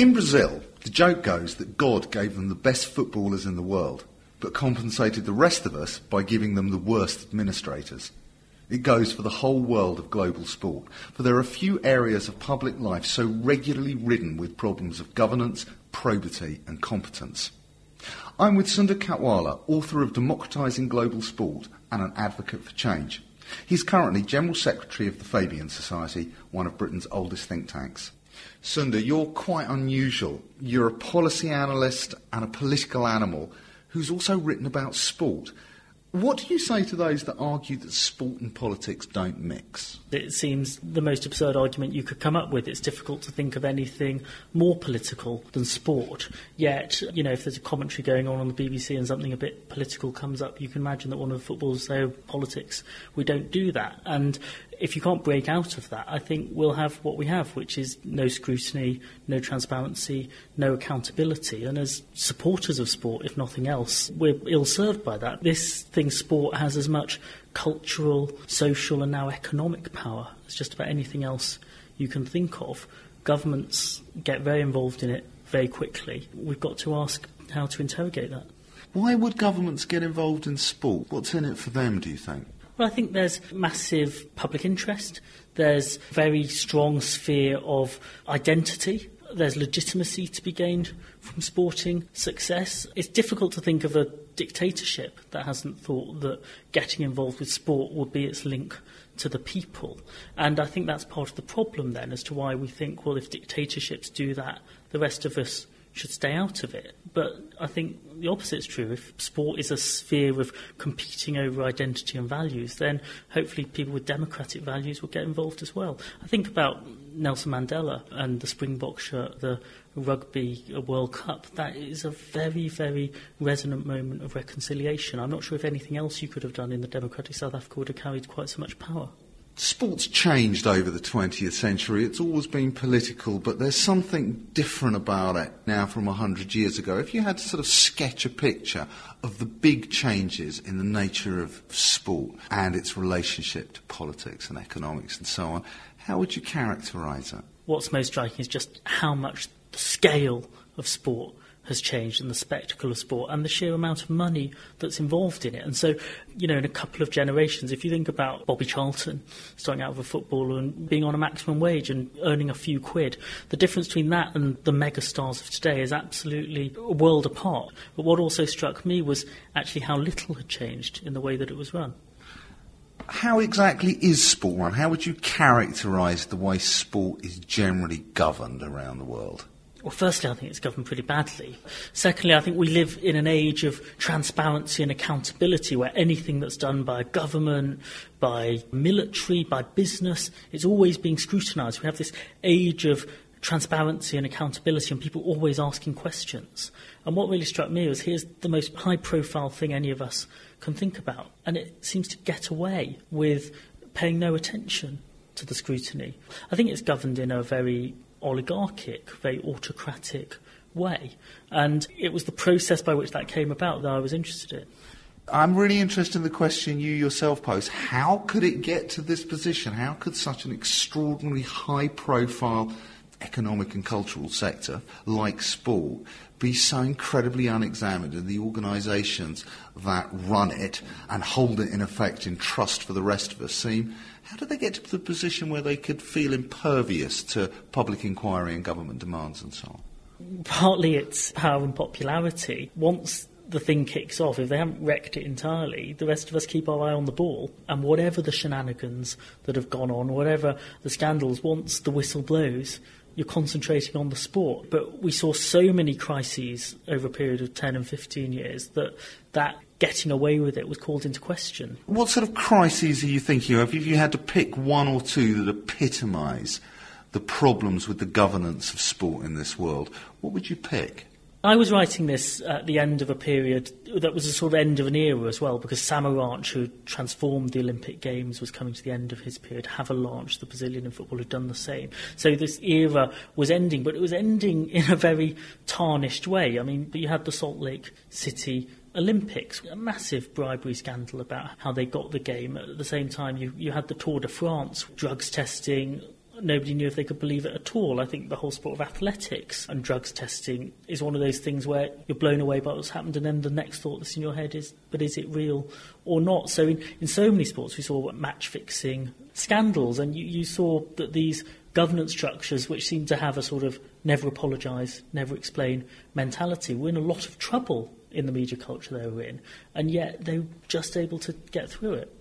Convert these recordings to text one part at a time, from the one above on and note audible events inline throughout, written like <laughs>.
In Brazil, the joke goes that God gave them the best footballers in the world, but compensated the rest of us by giving them the worst administrators. It goes for the whole world of global sport, for there are few areas of public life so regularly ridden with problems of governance, probity and competence. I'm with Sundar Katwala, author of Democratising Global Sport and an advocate for change. He's currently General Secretary of the Fabian Society, one of Britain's oldest think tanks. Sundar, you're quite unusual. You're a policy analyst and a political animal who's also written about sport. What do you say to those that argue that sport and politics don't mix? It seems the most absurd argument you could come up with. It's difficult to think of anything more political than sport. Yet, you know, if there's a commentary going on on the BBC and something a bit political comes up, you can imagine that one of the footballers say, oh, politics. We don't do that. And if you can't break out of that, I think we'll have what we have, which is no scrutiny, no transparency, no accountability. And as supporters of sport, if nothing else, we're ill served by that. This thing, sport, has as much cultural, social, and now economic power as just about anything else you can think of. Governments get very involved in it very quickly. We've got to ask how to interrogate that. Why would governments get involved in sport? What's in it for them, do you think? Well, I think there's massive public interest. There's very strong sphere of identity. There's legitimacy to be gained from sporting success. It's difficult to think of a dictatorship that hasn't thought that getting involved with sport would be its link to the people. And I think that's part of the problem then as to why we think, well, if dictatorships do that, the rest of us should stay out of it. But I think the opposite is true. If sport is a sphere of competing over identity and values, then hopefully people with democratic values will get involved as well. I think about Nelson Mandela and the Springbok shirt, the Rugby World Cup. That is a very, very resonant moment of reconciliation. I'm not sure if anything else you could have done in the democratic South Africa would have carried quite so much power. Sport's changed over the 20th century. It's always been political, but there's something different about it now from 100 years ago. If you had to sort of sketch a picture of the big changes in the nature of sport and its relationship to politics and economics and so on, how would you characterise it? What's most striking is just how much the scale of sport has changed and the spectacle of sport and the sheer amount of money that's involved in it. And so, you know, in a couple of generations, if you think about Bobby Charlton starting out as a footballer and being on a maximum wage and earning a few quid, the difference between that and the mega stars of today is absolutely a world apart. But what also struck me was actually how little had changed in the way that it was run. How exactly is sport run? How would you characterise the way sport is generally governed around the world? Well, firstly, I think it's governed pretty badly. Secondly, I think we live in an age of transparency and accountability where anything that's done by government, by military, by business, is always being scrutinised. We have this age of transparency and accountability and people always asking questions. And what really struck me was here's the most high profile thing any of us can think about. And it seems to get away with paying no attention to the scrutiny. I think it's governed in a very oligarchic, very autocratic way. And it was the process by which that came about that I was interested in. I'm really interested in the question you yourself pose. How could it get to this position? How could such an extraordinarily high profile economic and cultural sector like sport be so incredibly unexamined and the organisations that run it and hold it in effect in trust for the rest of us seem how did they get to the position where they could feel impervious to public inquiry and government demands and so on? Partly it's power and popularity. Once the thing kicks off, if they haven't wrecked it entirely, the rest of us keep our eye on the ball. And whatever the shenanigans that have gone on, whatever the scandals, once the whistle blows, you're concentrating on the sport. But we saw so many crises over a period of 10 and 15 years that that getting away with it was called into question. What sort of crises are you thinking of? If you had to pick one or two that epitomise the problems with the governance of sport in this world, what would you pick? I was writing this at the end of a period that was a sort of end of an era as well, because Samaranch, who transformed the Olympic Games, was coming to the end of his period. Havelange, the Brazilian in football, had done the same. So this era was ending, but it was ending in a very tarnished way. I mean, you had the Salt Lake City Olympics, a massive bribery scandal about how they got the game. At the same time, you, you had the Tour de France, drugs testing, nobody knew if they could believe it at all. I think the whole sport of athletics and drugs testing is one of those things where you're blown away by what's happened, and then the next thought that's in your head is, but is it real or not? So in, in so many sports, we saw match fixing scandals, and you, you saw that these governance structures, which seem to have a sort of never apologise, never explain mentality, were in a lot of trouble in the media culture they were in, and yet they were just able to get through it.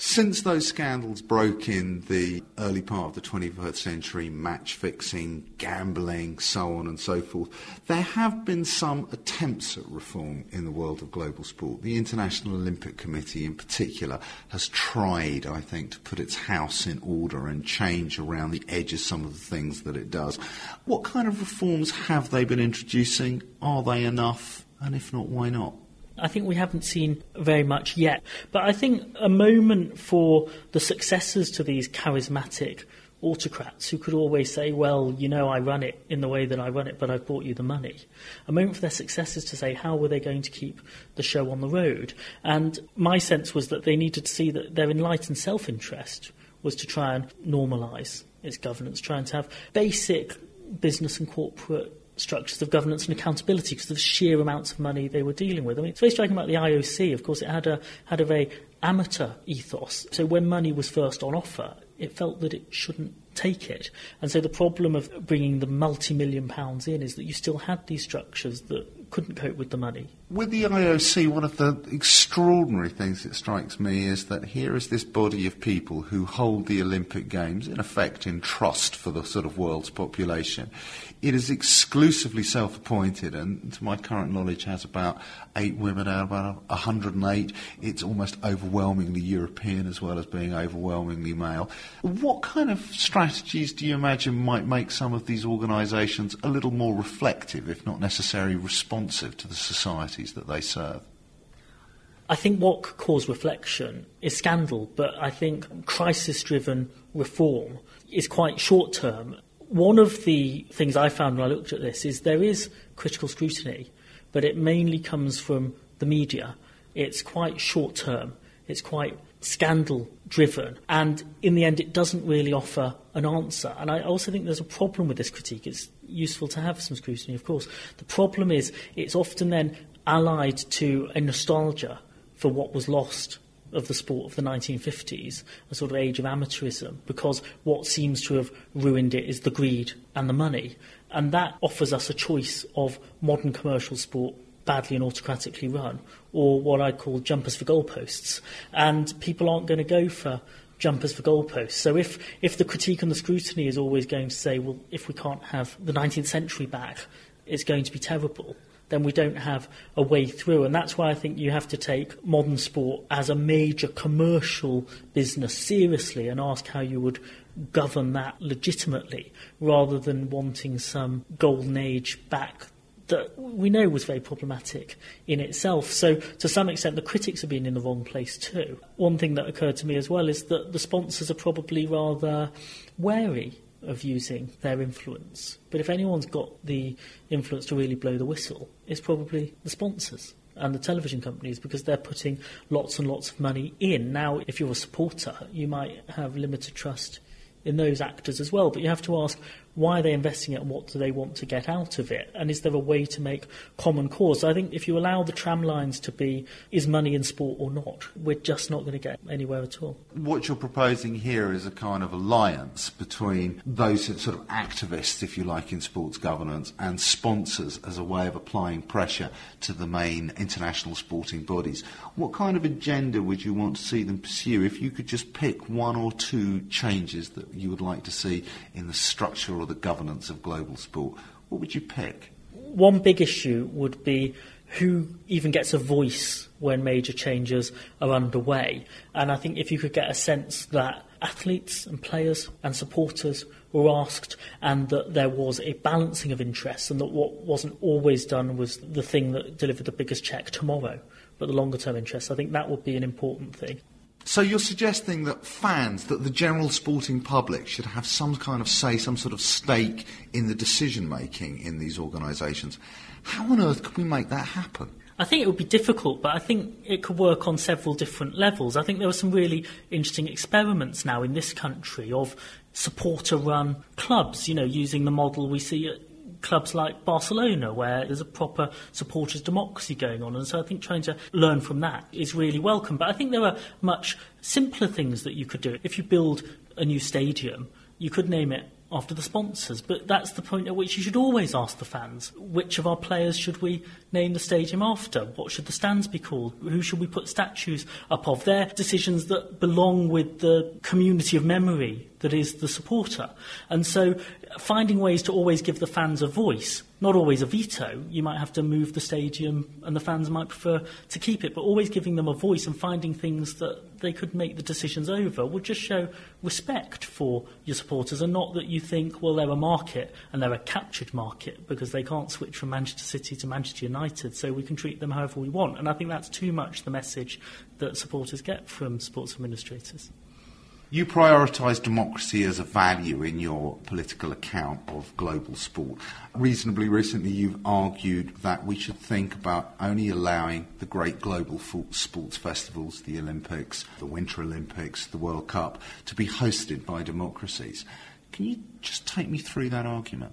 Since those scandals broke in the early part of the 21st century, match fixing, gambling, so on and so forth, there have been some attempts at reform in the world of global sport. The International Olympic Committee, in particular, has tried, I think, to put its house in order and change around the edges some of the things that it does. What kind of reforms have they been introducing? Are they enough? And if not, why not? I think we haven't seen very much yet. But I think a moment for the successors to these charismatic autocrats who could always say, well, you know, I run it in the way that I run it, but I've bought you the money. A moment for their successors to say, how were they going to keep the show on the road? And my sense was that they needed to see that their enlightened self interest was to try and normalise its governance, trying to have basic business and corporate structures of governance and accountability because of the sheer amounts of money they were dealing with. I mean, it's very striking about the IOC. Of course, it had a had a very amateur ethos. So when money was first on offer, it felt that it shouldn't take it. And so the problem of bringing the multi-million pounds in is that you still had these structures that couldn't cope with the money. With the IOC, one of the extraordinary things that strikes me is that here is this body of people who hold the Olympic Games, in effect, in trust for the sort of world's population. It is exclusively self-appointed, and to my current knowledge, has about eight women out of about 108. It's almost overwhelmingly European as well as being overwhelmingly male. What kind of strategies do you imagine might make some of these organisations a little more reflective, if not necessarily responsive, to the societies that they serve? I think what could cause reflection is scandal, but I think crisis driven reform is quite short term. One of the things I found when I looked at this is there is critical scrutiny, but it mainly comes from the media. It's quite short term, it's quite scandal driven, and in the end, it doesn't really offer an answer. And I also think there's a problem with this critique. It's useful to have some scrutiny, of course. The problem is it's often then allied to a nostalgia for what was lost of the sport of the 1950s, a sort of age of amateurism, because what seems to have ruined it is the greed and the money. And that offers us a choice of modern commercial sport badly and autocratically run, or what I'd call jumpers for goalposts. And people aren't going to go for jumpers for goalposts. So if, if the critique and the scrutiny is always going to say, well, if we can't have the 19th century back, it's going to be terrible, then we don't have a way through. And that's why I think you have to take modern sport as a major commercial business seriously and ask how you would govern that legitimately rather than wanting some golden age back that we know was very problematic in itself. So, to some extent, the critics have been in the wrong place too. One thing that occurred to me as well is that the sponsors are probably rather wary of using their influence. But if anyone's got the influence to really blow the whistle, it's probably the sponsors and the television companies because they're putting lots and lots of money in. Now, if you're a supporter, you might have limited trust in those actors as well. But you have to ask why are they investing it and what do they want to get out of it? And is there a way to make common cause? I think if you allow the tram lines to be is money in sport or not, we're just not going to get anywhere at all. What you're proposing here is a kind of alliance between those sort of activists, if you like, in sports governance and sponsors as a way of applying pressure to the main international sporting bodies. What kind of agenda would you want to see them pursue if you could just pick one or two changes that you would like to see in the structure or the governance of global sport, what would you pick? One big issue would be who even gets a voice when major changes are underway. And I think if you could get a sense that athletes and players and supporters were asked and that there was a balancing of interests and that what wasn't always done was the thing that delivered the biggest check tomorrow, but the longer term interests, I think that would be an important thing. So you're suggesting that fans, that the general sporting public should have some kind of say, some sort of stake in the decision making in these organisations. How on earth can we make that happen? I think it would be difficult, but I think it could work on several different levels. I think there are some really interesting experiments now in this country of supporter run clubs, you know, using the model we see at clubs like Barcelona, where there's a proper supporters' democracy going on. And so I think trying to learn from that is really welcome. But I think there are much simpler things that you could do. If you build a new stadium, you could name it after the sponsors. But that's the point at which you should always ask the fans which of our players should we name the stadium after? What should the stands be called? Who should we put statues up of? They're decisions that belong with the community of memory that is the supporter. And so finding ways to always give the fans a voice, not always a veto. You might have to move the stadium and the fans might prefer to keep it, but always giving them a voice and finding things that they could make the decisions over would just show respect for your supporters and not that you think, well, they're a market and they're a captured market because they can't switch from Manchester City to Manchester United, so we can treat them however we want. And I think that's too much the message that supporters get from sports administrators. You prioritise democracy as a value in your political account of global sport. Reasonably recently, you've argued that we should think about only allowing the great global sports festivals, the Olympics, the Winter Olympics, the World Cup, to be hosted by democracies. Can you just take me through that argument?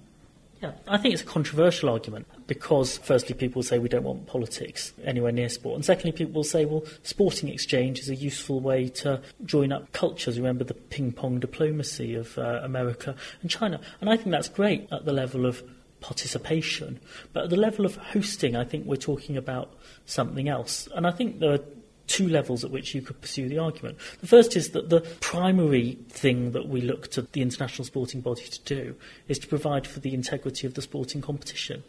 I think it's a controversial argument because, firstly, people say we don't want politics anywhere near sport, and secondly, people will say, well, sporting exchange is a useful way to join up cultures. Remember the ping pong diplomacy of uh, America and China, and I think that's great at the level of participation, but at the level of hosting, I think we're talking about something else, and I think there are two levels at which you could pursue the argument. The first is that the primary thing that we look to the international sporting body to do is to provide for the integrity of the sporting competition.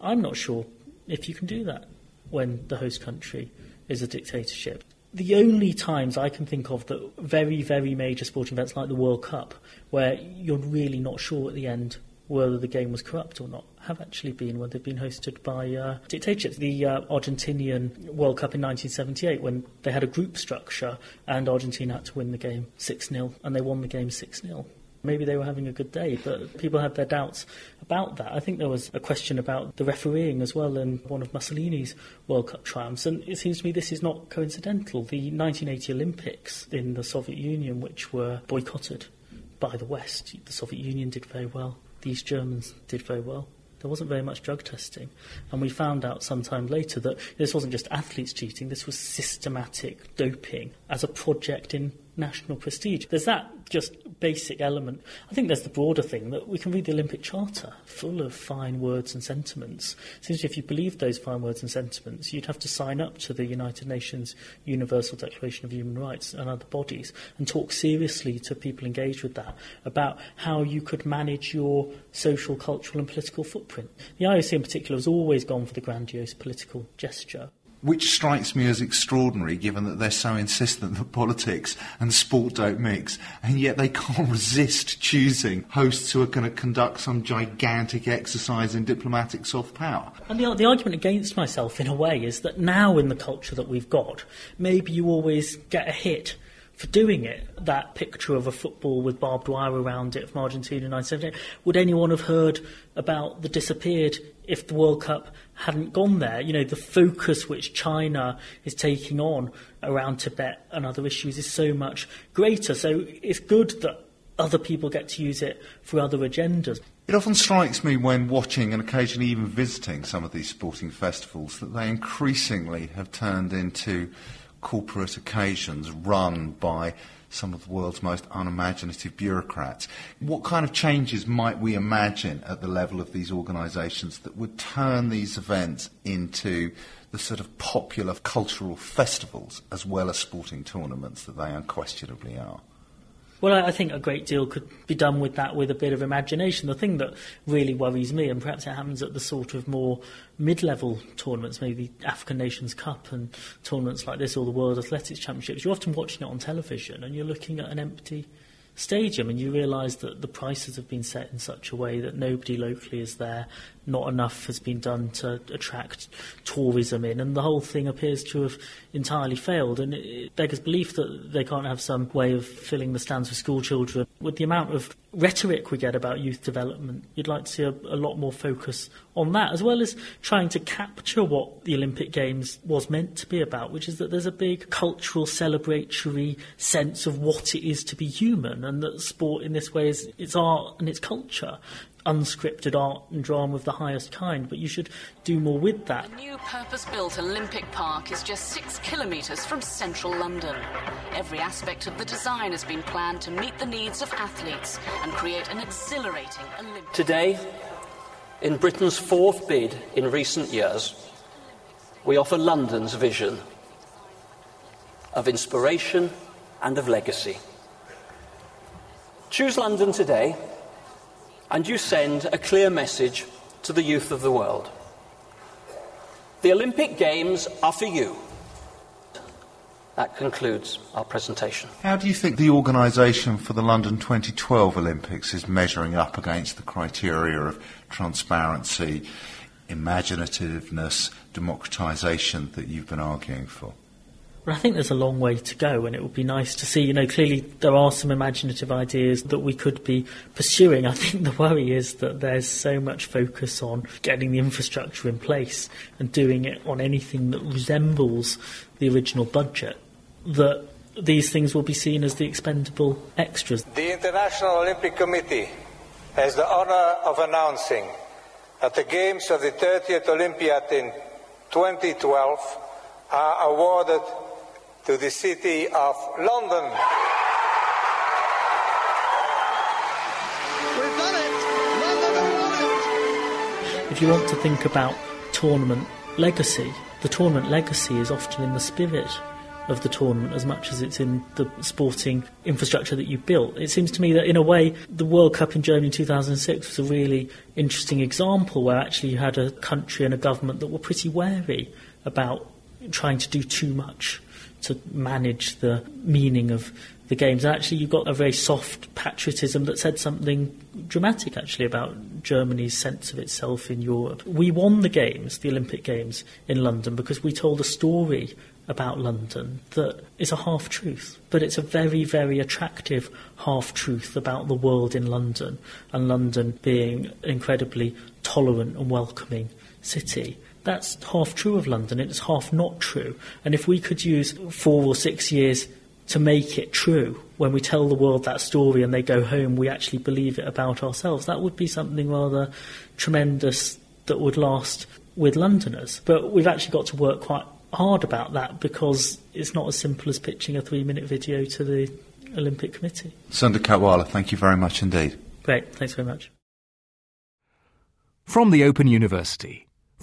I'm not sure if you can do that when the host country is a dictatorship. The only times I can think of that very, very major sporting events like the World Cup, where you're really not sure at the end whether the game was corrupt or not, have actually been when they've been hosted by uh, dictatorships. The uh, Argentinian World Cup in 1978, when they had a group structure and Argentina had to win the game 6 0, and they won the game 6 0. Maybe they were having a good day, but people had their doubts about that. I think there was a question about the refereeing as well in one of Mussolini's World Cup triumphs, and it seems to me this is not coincidental. The 1980 Olympics in the Soviet Union, which were boycotted by the West, the Soviet Union did very well, the East Germans did very well there wasn't very much drug testing. And we found out sometime later that this wasn't just athletes cheating, this was systematic doping as a project in national prestige. There's that just basic element. I think there's the broader thing that we can read the Olympic Charter, full of fine words and sentiments. It seems if you believed those fine words and sentiments, you'd have to sign up to the United Nations Universal Declaration of Human Rights and other bodies and talk seriously to people engaged with that about how you could manage your social, cultural, and political footprint. The IOC in particular has always gone for the grandiose political gesture which strikes me as extraordinary given that they're so insistent that politics and sport don't mix, and yet they can't <laughs> resist choosing hosts who are going to conduct some gigantic exercise in diplomatic soft power. And the, the argument against myself, in a way, is that now in the culture that we've got, maybe you always get a hit for doing it. That picture of a football with barbed wire around it from Argentina in 1978. Would anyone have heard about the disappeared if the World Cup hadn't gone there? You know, the focus which China is taking on around Tibet and other issues is so much greater. So it's good that other people get to use it for other agendas. It often strikes me when watching and occasionally even visiting some of these sporting festivals that they increasingly have turned into corporate occasions run by some of the world's most unimaginative bureaucrats. What kind of changes might we imagine at the level of these organisations that would turn these events into the sort of popular cultural festivals as well as sporting tournaments that they unquestionably are? Well, I think a great deal could be done with that with a bit of imagination. The thing that really worries me, and perhaps it happens at the sort of more mid level tournaments, maybe the African Nations Cup and tournaments like this or the World Athletics Championships, you're often watching it on television and you're looking at an empty stadium and you realise that the prices have been set in such a way that nobody locally is there not enough has been done to attract tourism in, and the whole thing appears to have entirely failed. And it beggars belief that they can't have some way of filling the stands with school children. With the amount of rhetoric we get about youth development, you'd like to see a, a lot more focus on that, as well as trying to capture what the Olympic Games was meant to be about, which is that there's a big cultural, celebratory sense of what it is to be human, and that sport in this way is its art and its culture unscripted art and drama of the highest kind, but you should do more with that. The new purpose built Olympic Park is just six kilometres from central London. Every aspect of the design has been planned to meet the needs of athletes and create an exhilarating Olympic. Today, in Britain's fourth bid in recent years, we offer London's vision of inspiration and of legacy. Choose London today and you send a clear message to the youth of the world. The Olympic Games are for you. That concludes our presentation. How do you think the organisation for the London 2012 Olympics is measuring up against the criteria of transparency, imaginativeness, democratisation that you've been arguing for? But I think there's a long way to go, and it would be nice to see. You know, clearly there are some imaginative ideas that we could be pursuing. I think the worry is that there's so much focus on getting the infrastructure in place and doing it on anything that resembles the original budget that these things will be seen as the expendable extras. The International Olympic Committee has the honour of announcing that the Games of the 30th Olympiad in 2012 are awarded to the City of London. We've done it! London have won it! If you want to think about tournament legacy, the tournament legacy is often in the spirit of the tournament as much as it's in the sporting infrastructure that you built. It seems to me that, in a way, the World Cup in Germany in 2006 was a really interesting example where actually you had a country and a government that were pretty wary about trying to do too much to manage the meaning of the games. And actually, you got a very soft patriotism that said something dramatic, actually, about Germany's sense of itself in Europe. We won the games, the Olympic Games in London, because we told a story about London that is a half truth, but it's a very, very attractive half truth about the world in London and London being an incredibly tolerant and welcoming city that's half true of London, it's half not true. And if we could use four or six years to make it true, when we tell the world that story and they go home, we actually believe it about ourselves, that would be something rather tremendous that would last with Londoners. But we've actually got to work quite hard about that because it's not as simple as pitching a three minute video to the Olympic Committee. Sundar Katwala, thank you very much indeed. Great, thanks very much. From the Open University.